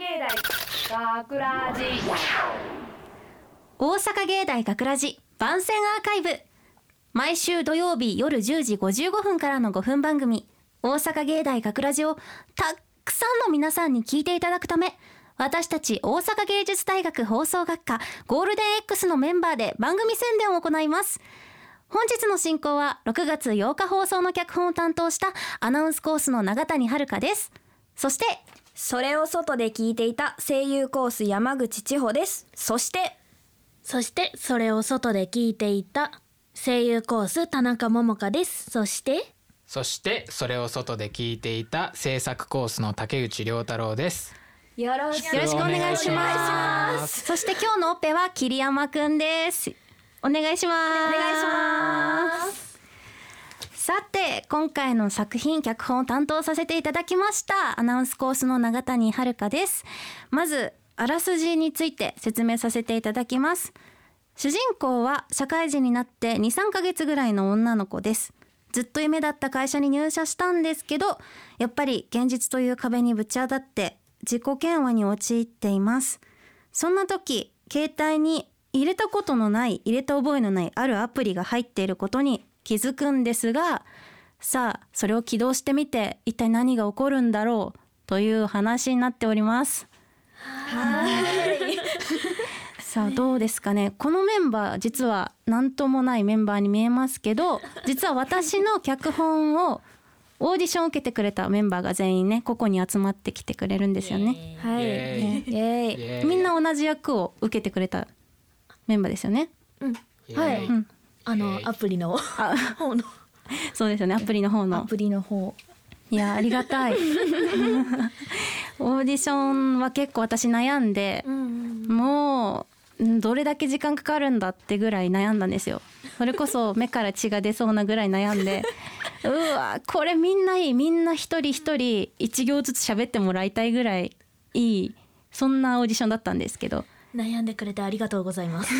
芸大学ラジ大阪芸大学ラジ番宣アーカイブ。毎週土曜日夜10時55分からの5分番組。大阪芸大学ラジをたくさんの皆さんに聞いていただくため私たち大阪芸術大学放送学科ゴールデン X のメンバーで番組宣伝を行います。本日の進行は6月8日放送の脚本を担当したアナウンスコースの永谷遥です。そしてそれを外で聞いていた声優コース山口千穂です。そしてそしてそれを外で聞いていた声優コース田中桃香です。そしてそしてそれを外で聞いていた制作コースの竹内涼太郎です。よろしよろしくお願いします。そして今日のオペは桐山くんです。お願いします。お願いしますさて今回の作品脚本を担当させていただきましたアナウンスコースの永谷遥です。まずあらすじについて説明させていただきます。主人公は社会人になって23ヶ月ぐらいの女の子です。ずっと夢だった会社に入社したんですけどやっぱり現実という壁にぶち当たって自己嫌悪に陥っています。そんな時携帯に入れたことのない入れた覚えのないあるアプリが入っていることに気づくんですがさあそれを起動してみて一体何が起こるんだろうという話になっております。さあどうですかね。このメンバー実は何ともないメンバーに見えますけど実は私の脚本をオーディションを受けてくれたメンバーが全員ねここに集まってきてくれるんですよね。はい。みんな同じ役を受けてくれたメンバーですよね。イエーイうんあのアプリの方のそうですよねアプリの方アの。プリの方いやありがたい。オーディションは結構私悩んで、もうんどれだけ時間かかるんだってぐらい悩んだんですよ。それこそ目から血が出そうなぐらい悩んで、うわこれみんないいみんな一人一人一行ずつ喋ってもらいたいぐらいいいそんなオーディションだったんですけど。悩んでくれてありがとうございます。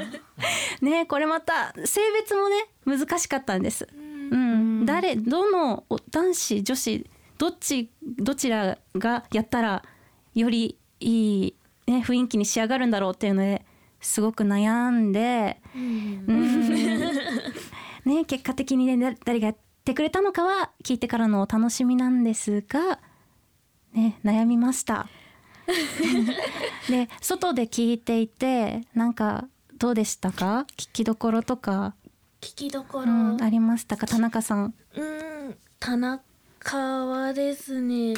ねこれまた性別もね難しかったんです。うん、誰どのお男子女子どっちどちらがやったらよりいい、ね、雰囲気に仕上がるんだろうっていうのですごく悩んで、うん。ね、結果的にねだ誰がやってくれたのかは聞いてからのお楽しみなんですが、ね、悩みました。で外で聞いていてなんかどうでしたか？聞きどころとか、聞きどころ、うん、ありましたか？田中さん。うん田中はですね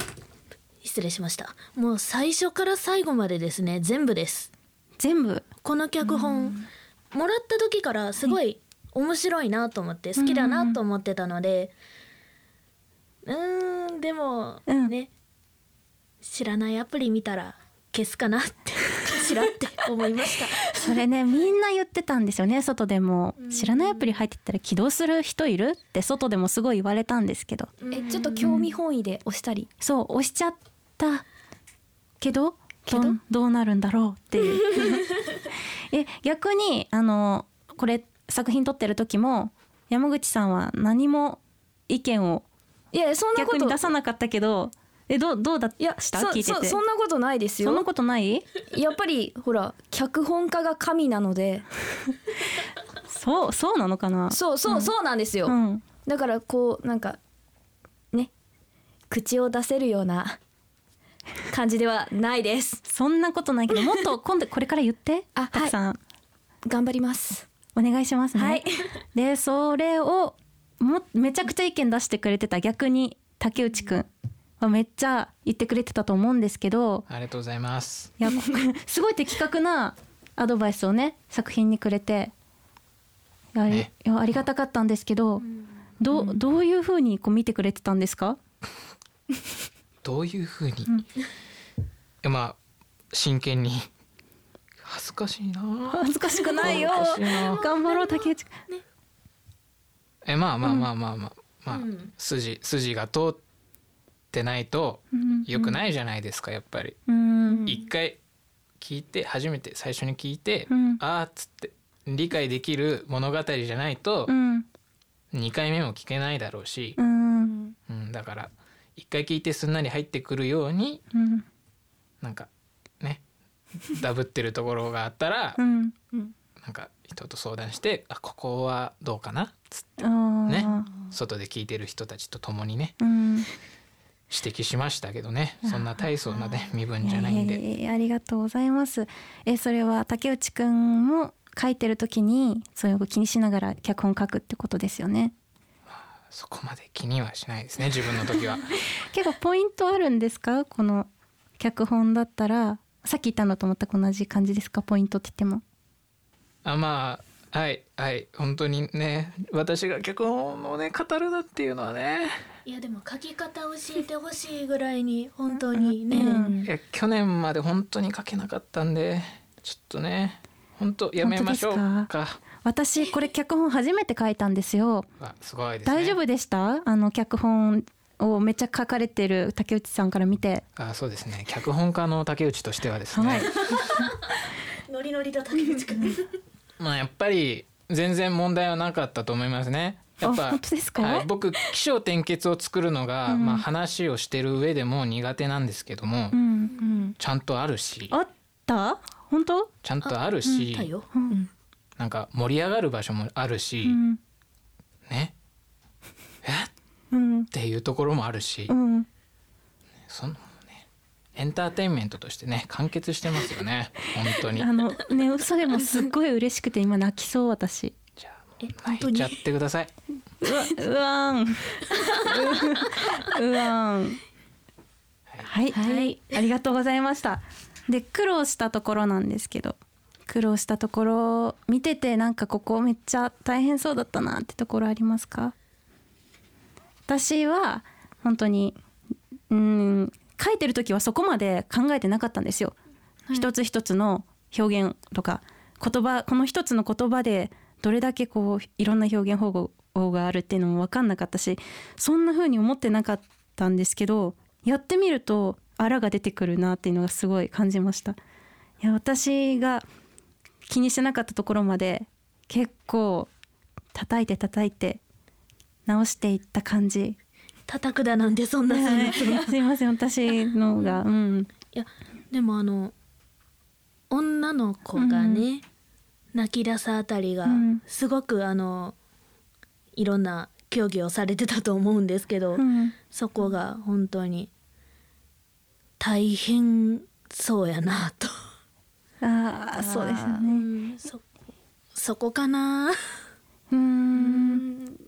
失礼しました。もう最初から最後までですね全部です。全部？この脚本。もらった時からすごい面白いなと思って好きだなと思ってたのでうーんでもうん。ね知らないアプリ見たら消すかなって ちらって思いました。それねみんな言ってたんですよね外でも。知らないアプリ入ってったら起動する人いるって外でもすごい言われたんですけど。えちょっと興味本位で押したり？そう押しちゃったけどけど？どうどうなるんだろうっていう。え逆にあのこれ作品撮ってる時も山口さんは何も意見をいやそんなこ逆とに出さなかったけどえどうどうだいやした？そ聞いてて。そそんなことないですよ。そんなことない？やっぱりほら脚本家が神なので。そうそうなのかな？そうそうそうなんですよ、うん。だからこうなんかね口を出せるような感じではないです。そんなことないけどもっと 今度これから言ってあたくさん、頑張ります。お願いしますね。はい。でそれをもめちゃくちゃ意見出してくれてた逆に竹内くんはめっちゃ言ってくれてたと思うんですけどありがとうございます。いやこ すごい的確なアドバイスをね作品にくれていや,、ね。いやありがたかったんですけど、どうどういうふうにこう見てくれてたんですか？どういうふうに、いやまあ真剣に。恥ずかしいな。恥ずかしくないよ。頑張ろう竹内くん。えまあまあまあまあまあ、まあうん。筋筋が通ってないとうん良くないじゃないですかやっぱり。うん一回聞いて初めて最初に聞いて、うん。あーっつって理解できる物語じゃないとうん。2回目も聞けないだろうし。う、ん。うん、だから1回聞いてすんなり入ってくるようにうん。なんかねダブってるところがあったら、うん。なんか人と相談してあここはどうかなっつって。ね。外で聞いてる人たちと共にね。うん指摘しましたけどね。そんな大層なね身分じゃないんで。いやいやいやありがとうございます。えそれは竹内くんも書いてる時にそういう気にしながら脚本書くってことですよね。そこまで気にはしないですね自分の時は。結構ポイントあるんですか？この脚本だったらさっき言ったのと全く同じ感じですか？ポイントって言っても。あまあはいはい本当にね。私が脚本をね語るなっていうのはねいやでも書き方教えてほしいぐらいに本当にね、うん。いや去年まで本当に書けなかったんでちょっとね本当やめましょう本か？私これ脚本初めて書いたんですよ。あすごいですね。大丈夫でした？あの脚本をめっちゃ書かれてる竹内さんから見て。あそうですね。脚本家の竹内としてはですね、はい。ノリノリと竹内くん。まあやっぱり全然問題はなかったと思いますね。やっあぱ本当ですか？はい、僕起承転結を作るのが、まあ話をしてる上でも苦手なんですけども、うんちゃんとあるしあった？本当？ちゃんとあるし、だよ、うん。なんか盛り上がる場所もあるし、うん。ね？え？っうん。っていうところもあるし、うん。そのねエンターテインメントとしてね完結してますよね本当に。あのねそれもすっごい嬉しくて今泣きそう私え泣本当にいちゃってください。うわうわん。うわん。はい、はい。ありがとうございました。で苦労したところなんですけど。苦労したところ見ててなんかここめっちゃ大変そうだったなってところありますか？私は本当にうん書いてる時はそこまで考えてなかったんですよ、一つ一つの表現とか言葉この一つの言葉でどれだけこういろんな表現方法があるっていうのも分かんなかったしそんな風に思ってなかったんですけどやってみるとあらが出てくるなっていうのがすごい感じました。いや私が気にしてなかったところまで結構叩いて叩いて直していった感じ。叩くだなんてそんな すいません。私のがうん。いやでもあの女の子がね、泣き出すあたりがうん。すごくあのいろんな競技をされてたと思うんですけど、うん。そこが本当に大変そうやなと。ああそうですようねんそそこかな。うーん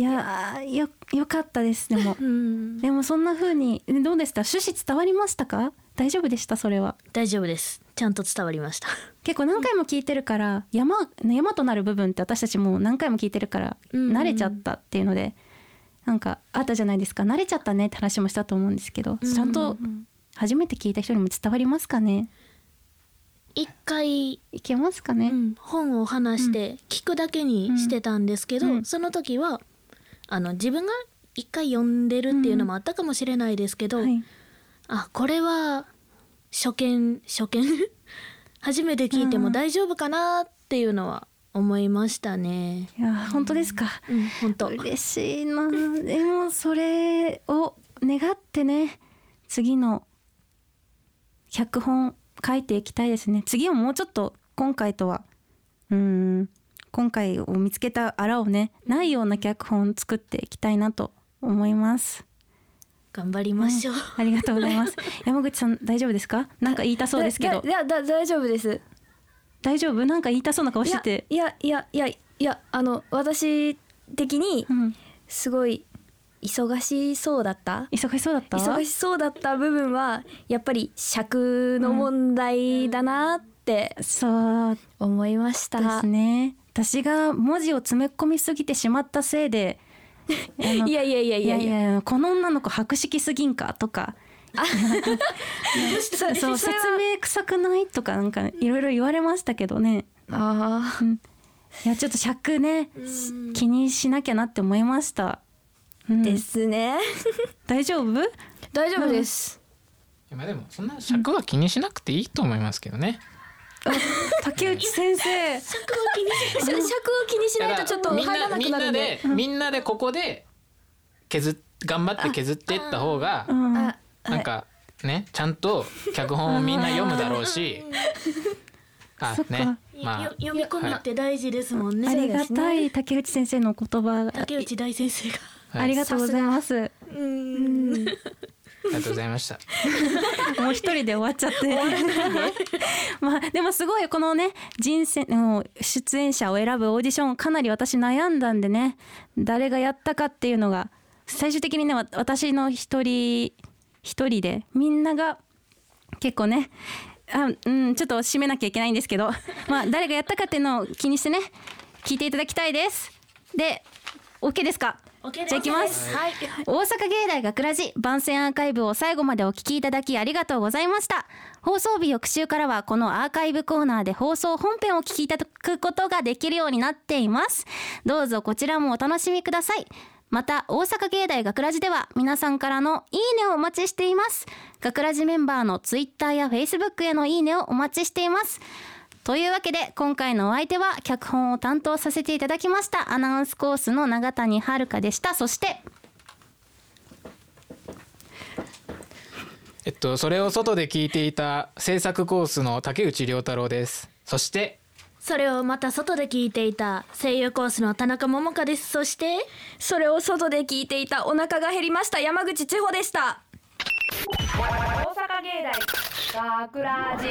いやー。よよかったですでも。うん。でもそんな風にえどうでした？趣旨伝わりました？か大丈夫でした？それは。大丈夫です。ちゃんと伝わりました。結構何回も聞いてるから山山となる部分って私たちもう何回も聞いてるからうん慣れちゃったっていうのでなんかあったじゃないですか。慣れちゃったねって話もしたと思うんですけどちゃんと初めて聞いた人にも伝わりますかね？一回、いけますかね？うん。本を話して聞くだけにしてたんですけど、うん。その時はあの自分が一回読んでるっていうのもあったかもしれないですけど、はい。あこれは初見 初見？初めて聞いても大丈夫かなっていうのは思いましたね。いや本当ですか？うん、本当。嬉しいな。でもそれを願ってね次の脚本書いていきたいですね。次はもうちょっと今回とはうーん今回を見つけたあらをねないような脚本作っていきたいなと思います。頑張りましょう。ありがとうございます。山口さん大丈夫ですか？なんか言いたそうですけど。いやだだ大丈夫です。大丈夫？なんか言いたそうな顔してて。いやいやいやいやあの私的にうん。すごい忙しそうだった？忙しそうだった？忙しそうだった部分はやっぱり尺の問題だなってそう。思いました、ですね私が文字を詰め込みすぎてしまったせいでいやいやいやいいや。いやいややこの女の子博識すぎんかとか。そうそう説明臭くないとかなんかいろいろ言われましたけどね。あいやちょっと尺ね気にしなきゃなって思いました、うん。あですね。大丈夫？大丈夫です、いやまあでもそんな尺は気にしなくていいと思いますけどね。竹内先生。尺を気にし尺を気にしないとちょっとみん入らなくなみんななるんででみんなでここで削っ頑張って削っていった方がうん。あなんかねちゃんと脚本をみんな読むだろうし。あねまあよ読み込みって大事ですもんね、ありがたい竹内先生の言葉。が竹内大先生が。はいありがとうございます。うん。ありがとうございましたもう一人で終わっちゃって。まあでもすごいこのね人生の出演者を選ぶオーディションかなり私悩んだんでね誰がやったかっていうのが最終的にねわ私の一人一人でみんなが結構ねあうんちょっと締めなきゃいけないんですけどまあ誰がやったかっていうのを気にしてね聞いていただきたいです。で OK ですか？OK です。じゃあいきます。はい。大阪芸大学ラジ番宣アーカイブを最後までお聞きいただきありがとうございました。放送日翌週からはこのアーカイブコーナーで放送本編をお聞きいただくことができるようになっています。どうぞこちらもお楽しみください。また大阪芸大学ラジでは皆さんからのいいねをお待ちしています。学ラジメンバーのツイッターやフェイスブックへのいいねをお待ちしていますというわけで今回のお相手は脚本を担当させていただきましたアナウンスコースの永谷遥でした。そしてえっとそれを外で聞いていた制作コースの竹内涼太郎です。そしてそれをまた外で聞いていた声優コースの田中桃香です。そしてそれを外で聞いていたお腹が減りました山口千穂でした。大阪芸大学ラジ